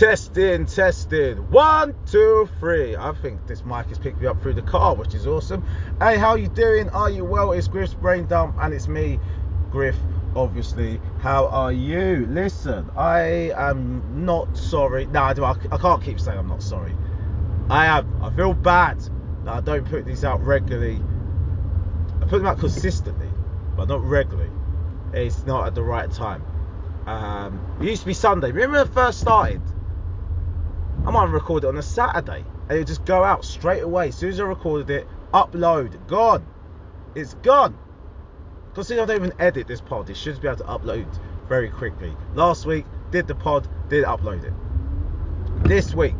Testing, testing. One, two, three. I think this mic has picked me up through the car, which is awesome. Hey, how you doing? Are you well? It's Griff's Brain Dump, and it's me, Griff. Obviously, how are you? Listen, I am not sorry. No, I, do, I, I can't keep saying I'm not sorry. I am. I feel bad that I don't put these out regularly. I put them out consistently, but not regularly. It's not at the right time. Um, it used to be Sunday. Remember when I first started? I might have recorded it on a Saturday and it just go out straight away. As soon as I recorded it, upload, gone. It's gone. Because since I don't even edit this pod, it should be able to upload very quickly. Last week, did the pod, did upload it. This week,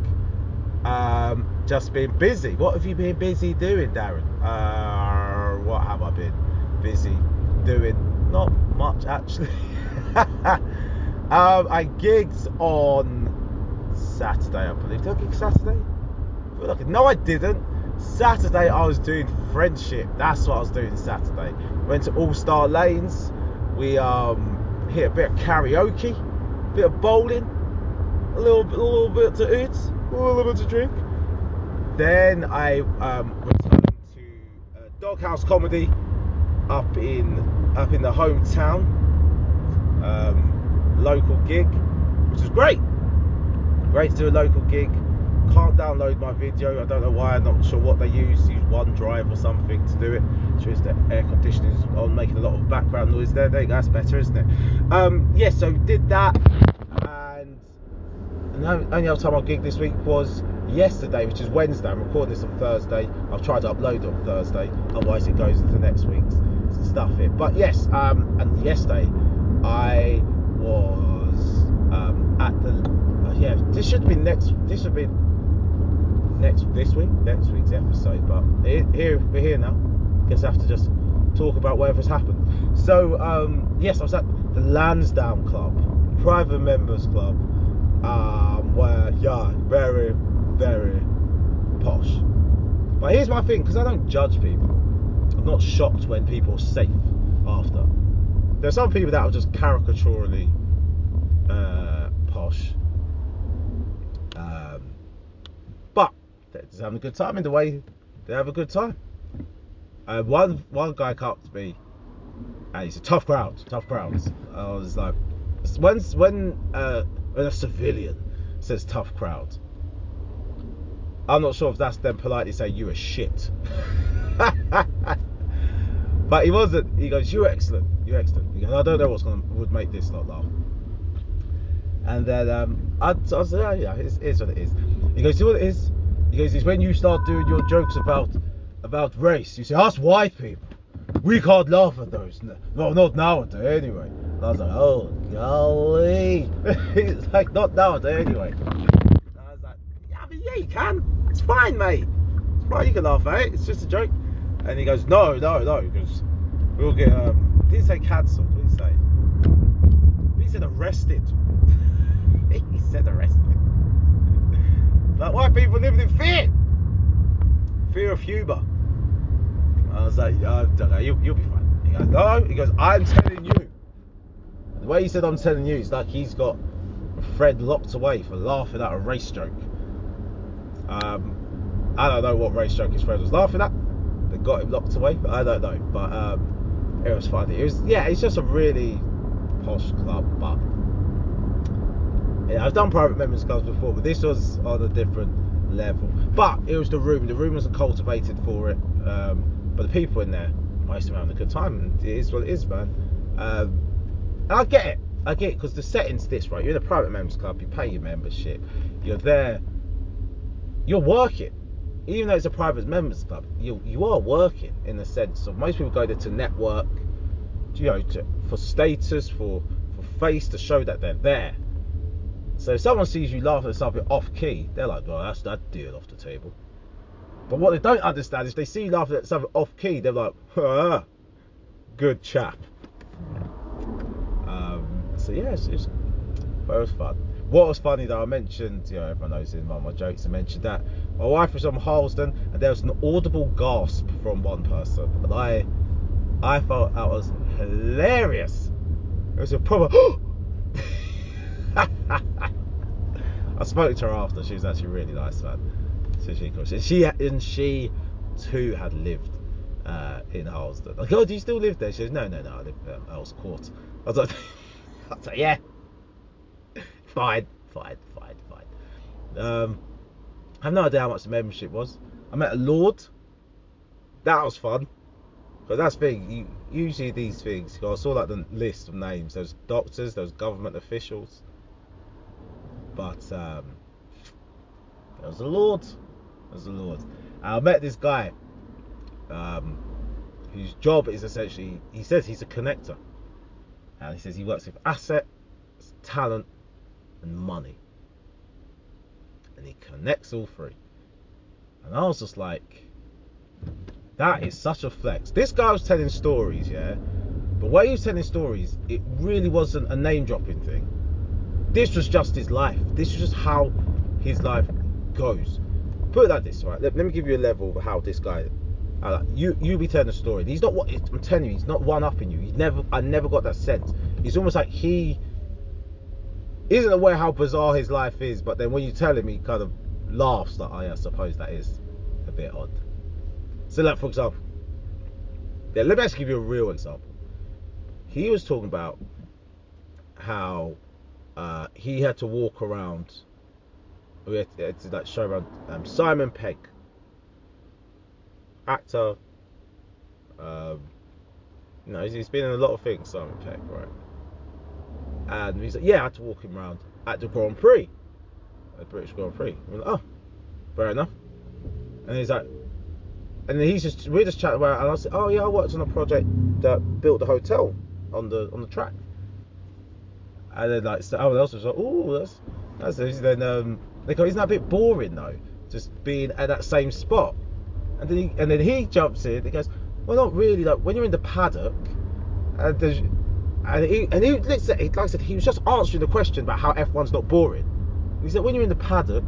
um, just been busy. What have you been busy doing, Darran? Uh, what have I been busy doing? Not much, actually. um, I gigs on Saturday, I believe. Did I gig Saturday? Like. No, I didn't. Saturday, I was doing friendship. That's what I was doing Saturday. Went to All Star Lanes. We um, hit a bit of karaoke, a bit of bowling, a little, a little bit to eat, a little bit to drink. Then I um, returned to uh, Doghouse Comedy up in up in the hometown, um, local gig, which was great. Great to do a local gig. Can't download my video. I don't know why. I'm not sure what they use. Use OneDrive or something to do it. Just the air conditioning's on, making a lot of background noise there. That's better, isn't it? Um, yeah. So did that, and the only other time I gig this week was yesterday, which is Wednesday. I'm recording this on Thursday. I'll try to upload on Thursday. Otherwise, it goes into next week's stuff. It. But yes, um, and yesterday I was um, at the yeah, this should be next. This should be next this week, next week's episode. But here we're here now. Guess I have to just talk about whatever's happened. So um, yes, I was at the Lansdowne Club, private members club, um, where yeah, very very posh. But here's my thing, because I don't judge people. I'm not shocked when people are safe after. There's some people that are just caricaturally uh, posh um, but just having a good time in the way they have a good time. Uh, one one guy came up to me and he's a tough crowd, tough crowds. I was like, when when uh, when a civilian says tough crowd, I'm not sure if that's them politely saying you a shit. but he wasn't. He goes, you're excellent, you're excellent. He goes, I don't know what's gonna would make this not laugh. And then um, I, I was oh, yeah, it is what it is. He goes, see what it is? He goes, it's when you start doing your jokes about about race. You say, us white people, we can't laugh at those. No, not nowadays anyway. And I was like, oh, golly. it's like, not nowadays anyway. And I was like, yeah, yeah, you can. It's fine, mate. It's fine, you can laugh at it. It's just a joke. And he goes, no, no, no, because we'll get, um, he didn't say cancelled, what did he say? He said arrested. he said arrested. Like white people living in fear. Fear of humour. I was like, oh, know, you, you'll be fine. He goes, no. He goes, I'm telling you. The way he said I'm telling you, it's like he's got Fred locked away for laughing at a race joke. Um, I don't know what race joke his friend was laughing at. They got him locked away. But I don't know, but um, it was funny. It was yeah, it's just a really posh club, but I've done private members clubs before, but this was on a different level. But it was the room. The room wasn't cultivated for it. Um, but the people in there, most of them having a good time. And it is what it is, man. Um, I get it. I get it because the setting's this, right? You're in a private members club. You pay your membership. You're there. You're working. Even though it's a private members club, you you are working in the sense of most people go there to network, you know, to, for status, for for face, to show that they're there. So if someone sees you laughing at something off key, they're like, well, that's that deal off the table. But what they don't understand is they see you laughing at something off key, they're like, ah, good chap. Um, so yeah, it's, it's, but it was fun. What was funny though, I mentioned, you know, everyone knows in one of my jokes, I mentioned that my wife was from Harlesden and there was an audible gasp from one person. And I I thought that was hilarious. It was a proper I spoke to her after. She was actually really nice, man. So she, and she and she too had lived uh, in Harlesden. Like, oh, do you still live there? She goes, no, no, no, I live um, Earl's Court. I was like, I was like, yeah, fine, fine, fine, fine. Um, I have no idea how much the membership was. I met a lord. That was fun. But that's the thing. You, usually these things, I saw like the list of names. Those doctors, those government officials. But um, there was a lord. There was a lord. I met this guy. Um, whose job is essentially, he says he's a connector. And he says he works with assets, talent, and money. And he connects all three. And I was just like, that is such a flex. This guy was telling stories, yeah. But while he was telling stories, it really wasn't a name dropping thing. This was just his life. This was just how his life goes. Put it like this, right? Let, let me give you a level of how this guy. Uh, you you be telling a story. He's not what I'm telling you. He's not one up in you. He's never. I never got that sense. He's almost like he isn't aware how bizarre his life is. But then when you tell him, he kind of laughs. Like, oh, yeah, I suppose that is a bit odd. So, like for example, yeah, let me actually give you a real example. He was talking about how uh, he had to walk around. We had to, like show around um, Simon Pegg, actor. Um, you know, he's, he's been in a lot of things, Simon Pegg, right? And he's like, yeah, I had to walk him around at the Grand Prix, the British Grand Prix. Like, oh, fair enough. And he's like, and he's just we're just chatting about and I said, oh yeah, I worked on a project that built a hotel on the on the track. And then like someone else was like, oh, that's that's easy. Then um, they go, isn't that a bit boring though, just being at that same spot? And then he and then he jumps in. He goes, well, not really. Like when you're in the paddock, and and he and he like I said, he was just answering the question about how F1's not boring. He said, when you're in the paddock,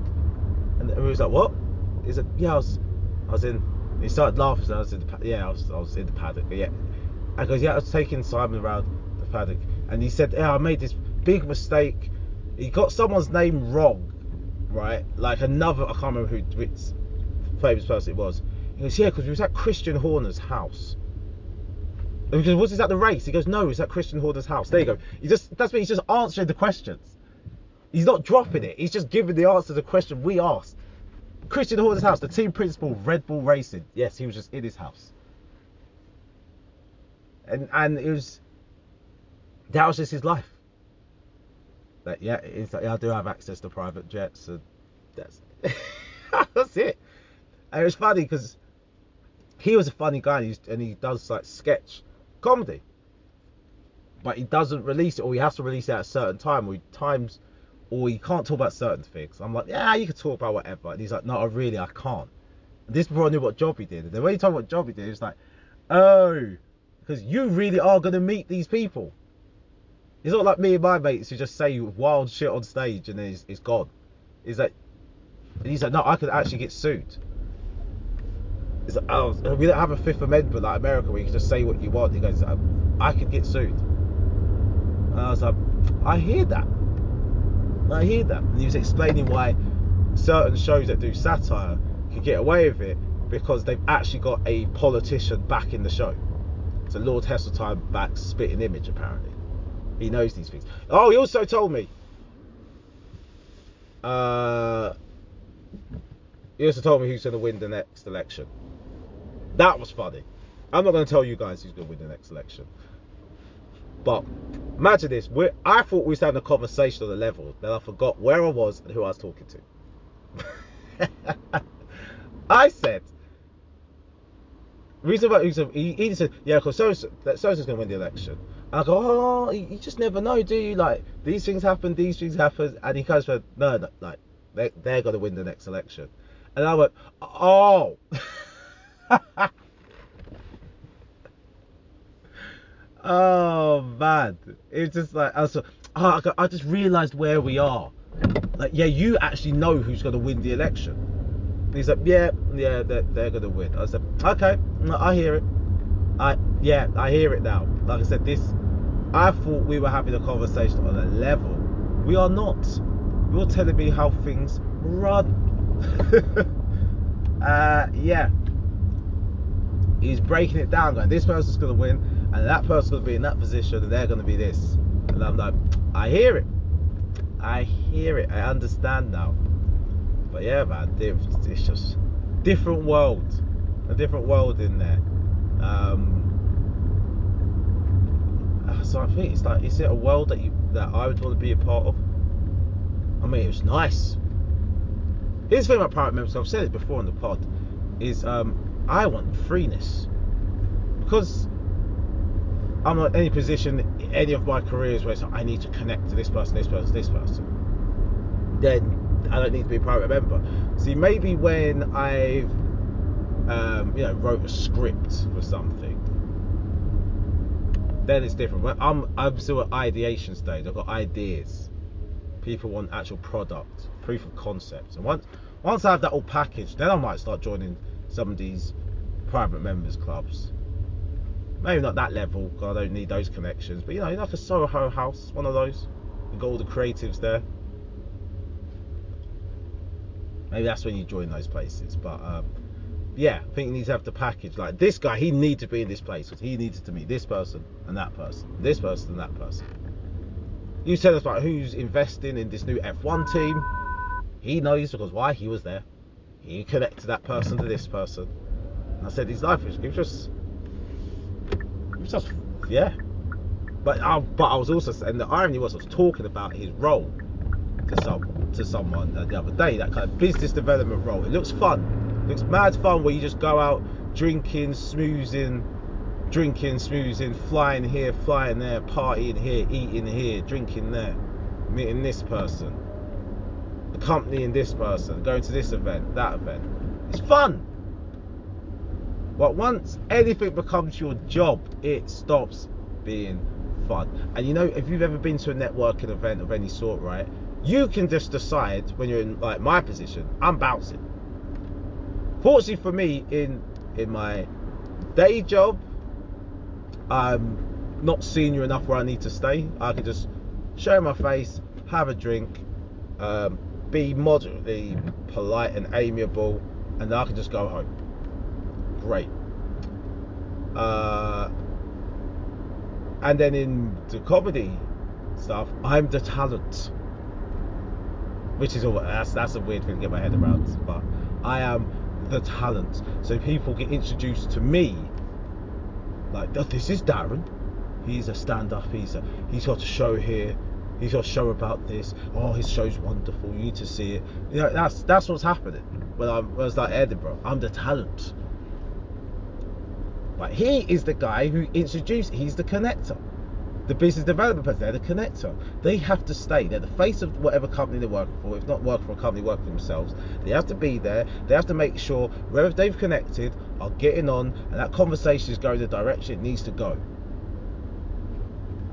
and he was like, what? He said, yeah, I was, I was in. He started laughing. So I was in the yeah, I was, I was in the paddock. But yeah, I goes, yeah, I was taking Simon around the paddock, and he said, yeah, I made this big mistake. He got someone's name wrong, right? Like another, I can't remember who which famous person it was. He goes, yeah, because we was at Christian Horner's house. And he was at the race? He goes, no, it's at Christian Horner's house. There you go. He just that's what he's just answering the questions. He's not dropping it. He's just giving the answer to the question we asked. Christian Horner's house, the team principal, Red Bull Racing. Yes, he was just in his house. And and it was that was just his life. Like yeah, it's like, yeah, I do have access to private jets, and that's that's it. And it was funny because he was a funny guy, and, and he does like sketch comedy, but he doesn't release it, or he has to release it at a certain time, or he times or he can't talk about certain things. I'm like, yeah, you can talk about whatever. And he's like, no, I really, I can't. And this before I knew what job he did. And then when he told me what job he did, it's like, oh, because you really are to meet these people. It's not like me and my mates who just say wild shit on stage and then it's, it's gone. He's like, he's like, no, I could actually get sued. It's like, oh, we don't have a Fifth Amendment like America where you can just say what you want. He goes, um, I could get sued. And I was like, I hear that. I hear that. And he was explaining why certain shows that do satire can get away with it because they've actually got a politician back in the show. So Lord Heseltine backs Spitting Image, apparently. He knows these things. Oh, he also told me. Uh, he also told me who's going to win the next election. That was funny. I'm not going to tell you guys who's going to win the next election. But imagine this. we I thought we was having a conversation on the level. Then I forgot where I was and who I was talking to. I said, reason why he, he said, yeah, because so so's going to win the election. And I go, oh, you just never know, do you? Like, these things happen, these things happen. And he said, no, no like, they, they're going to win the next election. And I went, oh. Oh man, it's just like I was, oh, I just realised where we are. Like, yeah, you actually know who's going to win the election. And he's like, yeah, yeah, they're, they're to win. I said, okay, I hear it. I yeah, I hear it now. Like I said, this, I thought we were having a conversation on a level. We are not. You're telling me how things run. uh, yeah. He's breaking it down, going, this person's to win, and that person's to be in that position, and they're to be this. And I'm like, I hear it. I hear it. I understand now. But yeah, man, it's just different world, a different world in there. Um, so I think it's like, is it a world that you that I would want to be a part of? I mean, it was nice. Here's the thing about members. I've said it before on the pod. Is um, I want freeness because I'm not in any position, any of my careers where like, I need to connect to this person, this person, this person. Then I don't need to be a private member. See, maybe when I've um, you know wrote a script for something then it's different. But I'm I'm still at ideation stage. I've got ideas. People want actual product, proof of concept. And once once I have that all packaged, then I might start joining some of these private members clubs. Maybe not that level, because I don't need those connections. But you know, like a Soho House, one of those. You've got all the creatives there. Maybe that's when you join those places. But um, yeah, I think he needs to have the package. Like this guy, he needs to be in this place because he needed to meet this person and that person, this person and that person. You tell us about who's investing in this new F1 team. He knows because why? He was there. He connected that person to this person. And I said his life was just, was just, yeah. But I, but I was also, and the irony was, I was talking about his role to some to someone uh, the other day. That kind of business development role. It looks fun looks mad fun where you just go out drinking, smoozing, drinking, smoozing, flying here, flying there, partying here, eating here, drinking there, meeting this person, accompanying this person, going to this event, that event. It's fun. But once anything becomes your job, it stops being fun. And you know, if you've ever been to a networking event of any sort, right, you can just decide when you're in like my position, I'm bouncing. Fortunately for me, in in my day job, I'm not senior enough where I need to stay. I can just show my face, have a drink, um, be moderately polite and amiable, and then I can just go home. Great. Uh, and then in the comedy stuff, I'm the talent, which is all that's that's a weird thing to get my head around, but I am the talent. So people get introduced to me like, oh, this is Darran. He's a stand-up. He's a, he's got a show here. He's got a show about this. Oh, his show's wonderful. You need to see it. You know, that's that's what's happening when I was like Edinburgh. I'm the talent. Like he is the guy who introduced. He's the connector the business development person, they're the connector. They have to stay. They're the face of whatever company they're working for. If not working for a company, work for themselves. They have to be there. They have to make sure wherever they've connected are getting on and that conversation is going the direction it needs to go.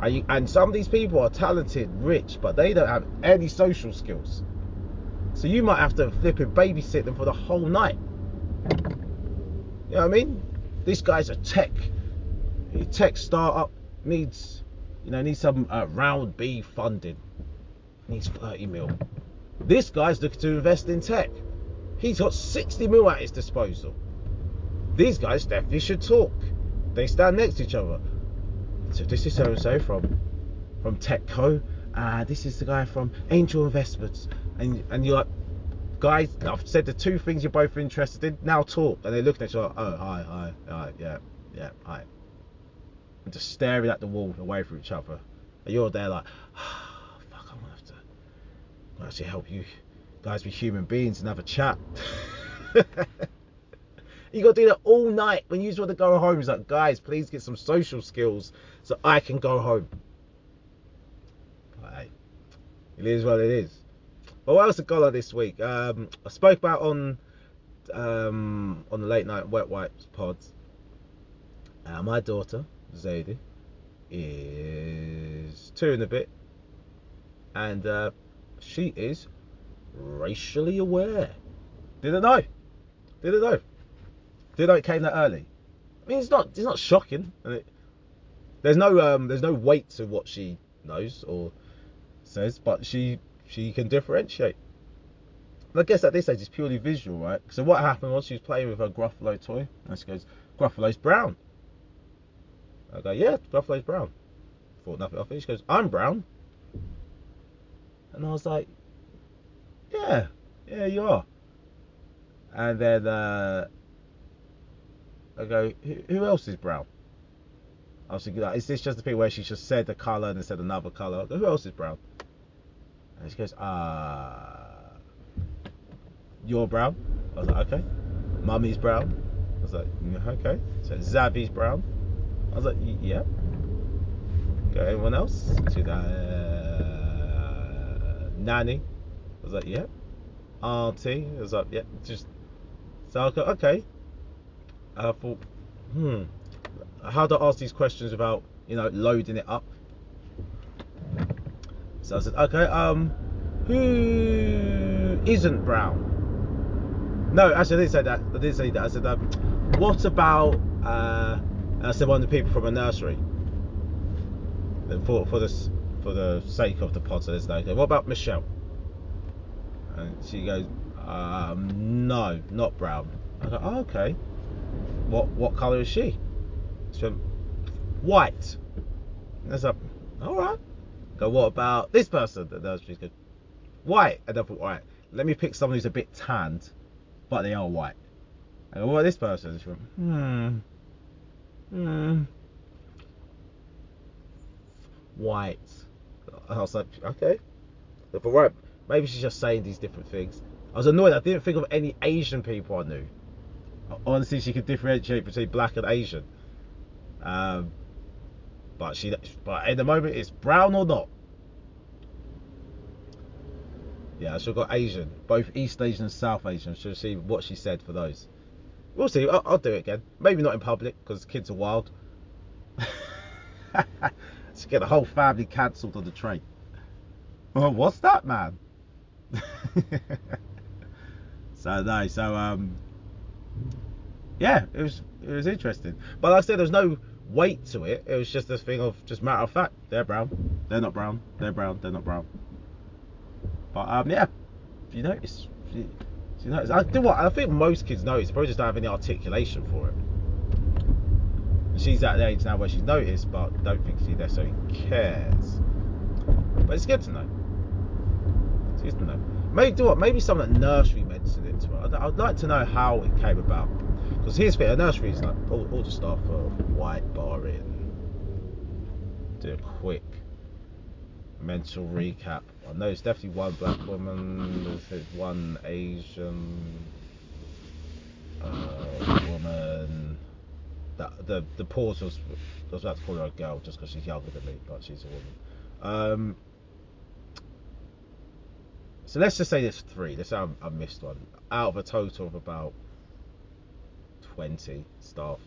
And some of these people are talented, rich, but they don't have any social skills. So you might have to flip and babysit them for the whole night. You know what I mean? This guy's a tech. A tech startup needs you know, needs some uh, round B funding. Needs 30 mil. This guy's looking to invest in tech. He's got 60 mil at his disposal. These guys definitely should talk. They stand next to each other. So this is so and so from from TechCo. Uh, this is the guy from Angel Investments. And and you're like, guys, I've said the two things you're both interested in. Now talk. And they're looking at you like, oh, hi, hi, hi, yeah, yeah, hi just staring at the wall away from each other. And you're there like, oh, fuck, I'm gonna have to actually help you guys be human beings and have a chat. you got to do that all night when you just want to go home. It's like, guys, please get some social skills so I can go home. It is what it is. But what else have got on this week? Um, I spoke about on um, on the late night wet wipes pods. Uh, my daughter Zadie is two and a bit, and uh, she is racially aware. Didn't know. Didn't know. Didn't know it came that early. I mean, it's not. It's not shocking. It, there's no. Um, there's no weight to what she knows or says, but she she can differentiate. And I guess at this age it's purely visual, right? So what happened was she was playing with her Gruffalo toy, and she goes, "Gruffalo's brown." I go, "Yeah, Gruffalo's brown." Thought nothing of it. She goes, "I'm brown," and I was like, "Yeah, yeah, you are." And then uh, I go, "Who, else is brown?" I was thinking, like, is this just the thing where she just said the colour and then said another colour? Who else is brown? And she goes, ah, you're brown. I was like, okay. Mummy's brown. I was like, okay. So Zabby's brown. I was like, yeah. Okay, anyone else? She's uh, Nanny. I was like, yeah. Auntie. I was like, yeah. Just so I go, okay. I thought, hmm. How do I ask these questions without, you know, loading it up? So I said, okay, um, who isn't brown? No, actually, I didn't say that. I didn't say that. I said, um, what about? Uh, and I said one of the people from a nursery. And For for this for the sake of the so there's no. What about Michelle? And she goes, um, no, not brown. I go, oh, okay. What what colour is she? She went, white. And I like, all right. Go, what about this person? The nursery's good. White. And I thought, all right, let me pick someone who's a bit tanned, but they are white. I go, what about this person? And she went, hmm. White. I was like, okay. But right, maybe she's just saying these different things. I was annoyed. I didn't think of any Asian people I knew. Honestly, she could differentiate between black and Asian. Um, but she, but at the moment, it's brown or not. Yeah, should got Asian, both East Asian and South Asian. Should see what she said for those. We'll see. I'll, I'll do it again. Maybe not in public because kids are wild. to get the whole family cancelled on the train. Oh, what's that, man? so no, so um, yeah, it was it was interesting. But like I said, there was no weight to it. It was just this thing of just matter of fact. They're brown. They're not brown. They're brown. They're not brown. But um, yeah, if you notice, you, you notice, I do what I think most kids notice. They probably just don't have any articulation for it. She's at the age now where she's noticed, but don't think she necessarily cares. But it's good to know. It's good to know. Maybe do what? Maybe someone at nursery mentioned it to her. I'd, I'd like to know how it came about. Because here's the thing: a nursery is like all, all the staff are white, barring. Do a quick mental recap. I know it's definitely one black woman. There's one Asian uh, woman. That the the pause was I was about to call her a girl just because she's younger than me, but she's a woman. Um, so let's just say there's three. Let's say I, I missed one out of a total of about twenty staff.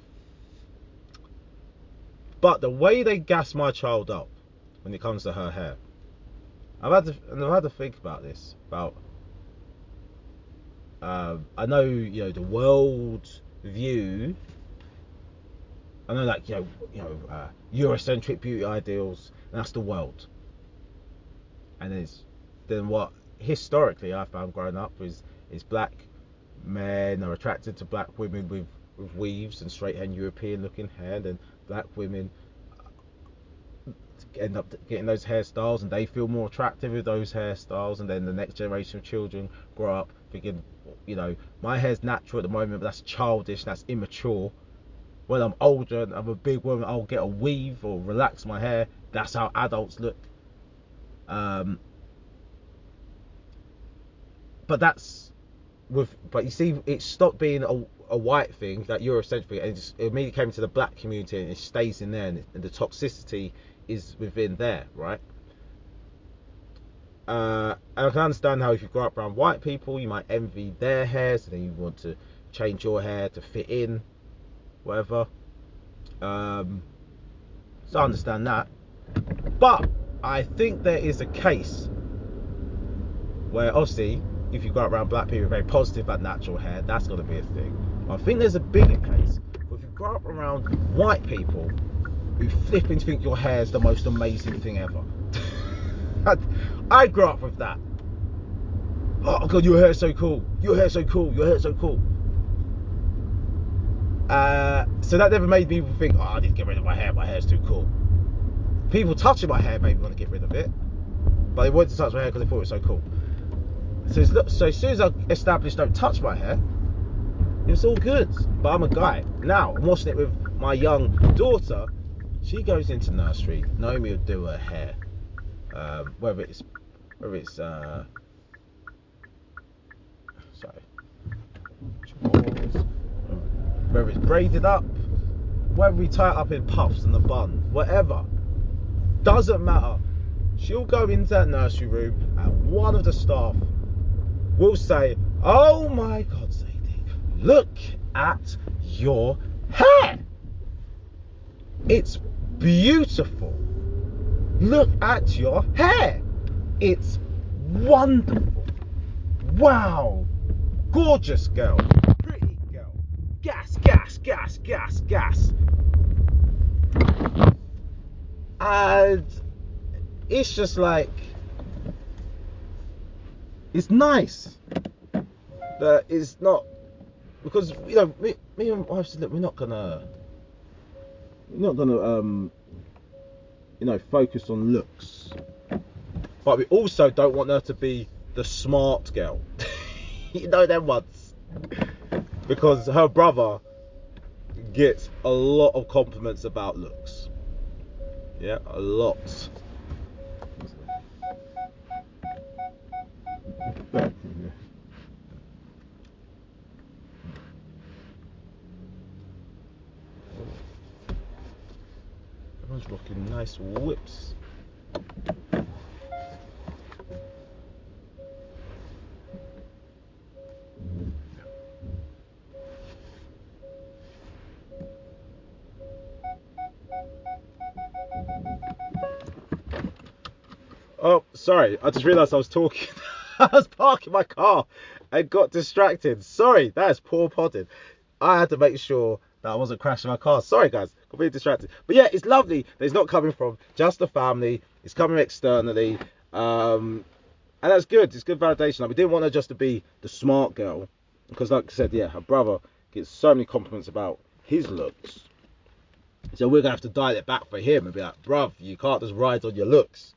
But the way they gas my child up when it comes to her hair, I've had to, and I've had to think about this. About um, I know you know the world view. I know like you know you know uh, Eurocentric beauty ideals, and that's the world. And it's then what historically I found growing up is is black men are attracted to black women with, with weaves and straight hair European looking hair, and black women end up getting those hairstyles and they feel more attractive with those hairstyles and then the next generation of children grow up thinking you know my hair's natural at the moment but that's childish that's immature. When I'm older I'm a big woman I'll get a weave or relax my hair. That's how adults look. Um, but that's with but you see it stopped being a, a white thing that Eurocentric and it, it immediately came to the black community and it stays in there and, it- and the toxicity is within there right? Uh, I can understand how if you grow up around white people you might envy their hair so then you want to change your hair to fit in whatever. Um, so I understand that. But I think there is a case where obviously if you grow up around black people very positive about natural hair that's got to be a thing. I think there's a bigger case. Where if you grow up around white people who flipping think your hair is the most amazing thing ever I, I grew up with that oh god, your hair's so cool. Your hair's so cool. Your hair's so cool. Uh, so that never made people think, oh, I need to get rid of my hair. My hair's too cool. People touching my hair made me want to get rid of it, but they wanted to touch my hair because they thought it was so cool. So, so as soon as I established don't touch my hair, it's all good. But I'm a guy. Now I'm watching it with my young daughter. She goes into nursery. Naomi will do her hair, um, whether it's whether it's uh, sorry, whether it's braided up, whether we tie it up in puffs in the bun, whatever, doesn't matter. She'll go into that nursery room and one of the staff will say, "Oh my God, Zadie, look at your hair. It's beautiful. Look at your hair. It's wonderful. Wow. Gorgeous girl. Pretty girl. Gas, gas, gas, gas, gas. And it's just like, it's nice that it's not because you know me, me and my wife said look we're not gonna we're not gonna um you know focus on looks. But we also don't want her to be the smart girl. You know them ones. Because her brother gets a lot of compliments about looks. Yeah a lot nice whips. Oh, sorry. I just realised I was talking. I was parking my car and got distracted. Sorry, that is poor podding. I had to make sure that I wasn't crashing my car. Sorry, guys, completely distracted. But yeah, it's lovely that it's not coming from just the family. It's coming externally, um, and that's good. It's good validation. Like, we didn't want her just to be the smart girl, because like I said, yeah, her brother gets so many compliments about his looks. So we're gonna have to dial it back for him and be like, bruv, you can't just ride on your looks.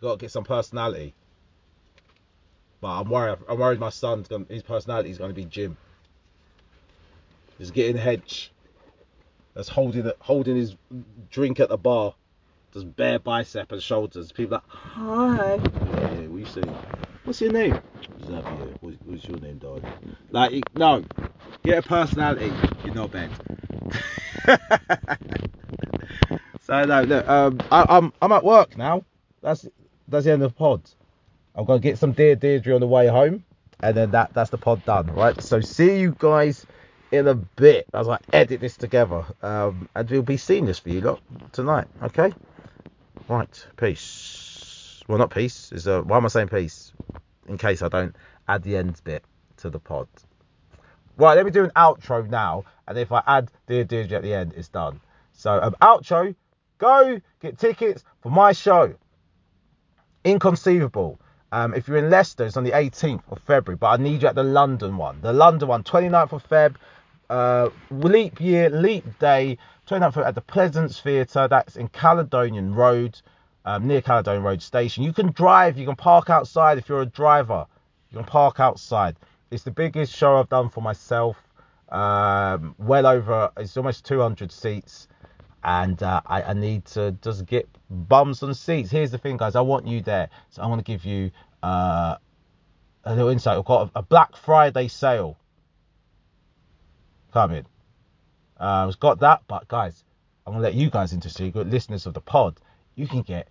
You gotta get some personality. But I'm worried. I'm worried my son's gonna, his personality is gonna be gym. Just getting hedge that's holding holding his drink at the bar, just bare bicep and shoulders. People like, hi. Yeah, we say, what's your name? Xavier. What, what's your name, dog? Like, no, get a personality. You're not bad. so no, look, um, I, I'm I'm at work now. That's that's the end of the pod. I'm gonna get some Dear Deirdre on the way home, and then that that's the pod done. Right. So see you guys in a bit as I edit this together. Um, and we'll be seeing this for you lot tonight. Okay? Right. Peace. Well, not peace. Is uh, why am I saying peace? In case I don't add the end bit to the pod. Right, let me do an outro now, and if I add Dear Deirdre at the end, it's done. So, um, outro, go get tickets for my show. Inconceivable. Um, if you're in Leicester, it's on the 18th of February, but I need you at the London one. The London one, 29th of Feb, uh, leap year, leap day, 29th at the Pleasance Theatre. That's in Caledonian Road, um, near Caledonian Road Station. You can drive, you can park outside if you're a driver. You can park outside. It's the biggest show I've done for myself. Um, well over, it's almost 200 seats. And uh, I, I, need to just get bums on seats. Here's the thing, guys. I want you there. So I want to give you uh, a little insight. We've got a, a Black Friday sale coming. Uh, it's got that, but guys, I'm gonna let you guys into secret, listeners of the pod. You can get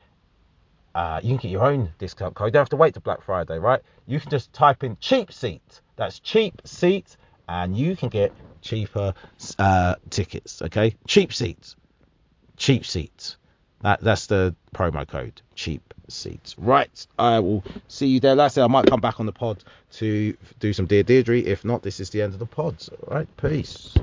uh, you can get your own discount code. You don't have to wait to Black Friday, right? You can just type in cheap seat. That's cheap seat, and you can get cheaper uh, tickets. Okay, cheap seats, cheap seats. That that's the promo code. Cheap seats. Right. I will see you there. Like I said, I might come back on the pod to do some Dear Deirdre. If not, this is the end of the pods. All right. Peace.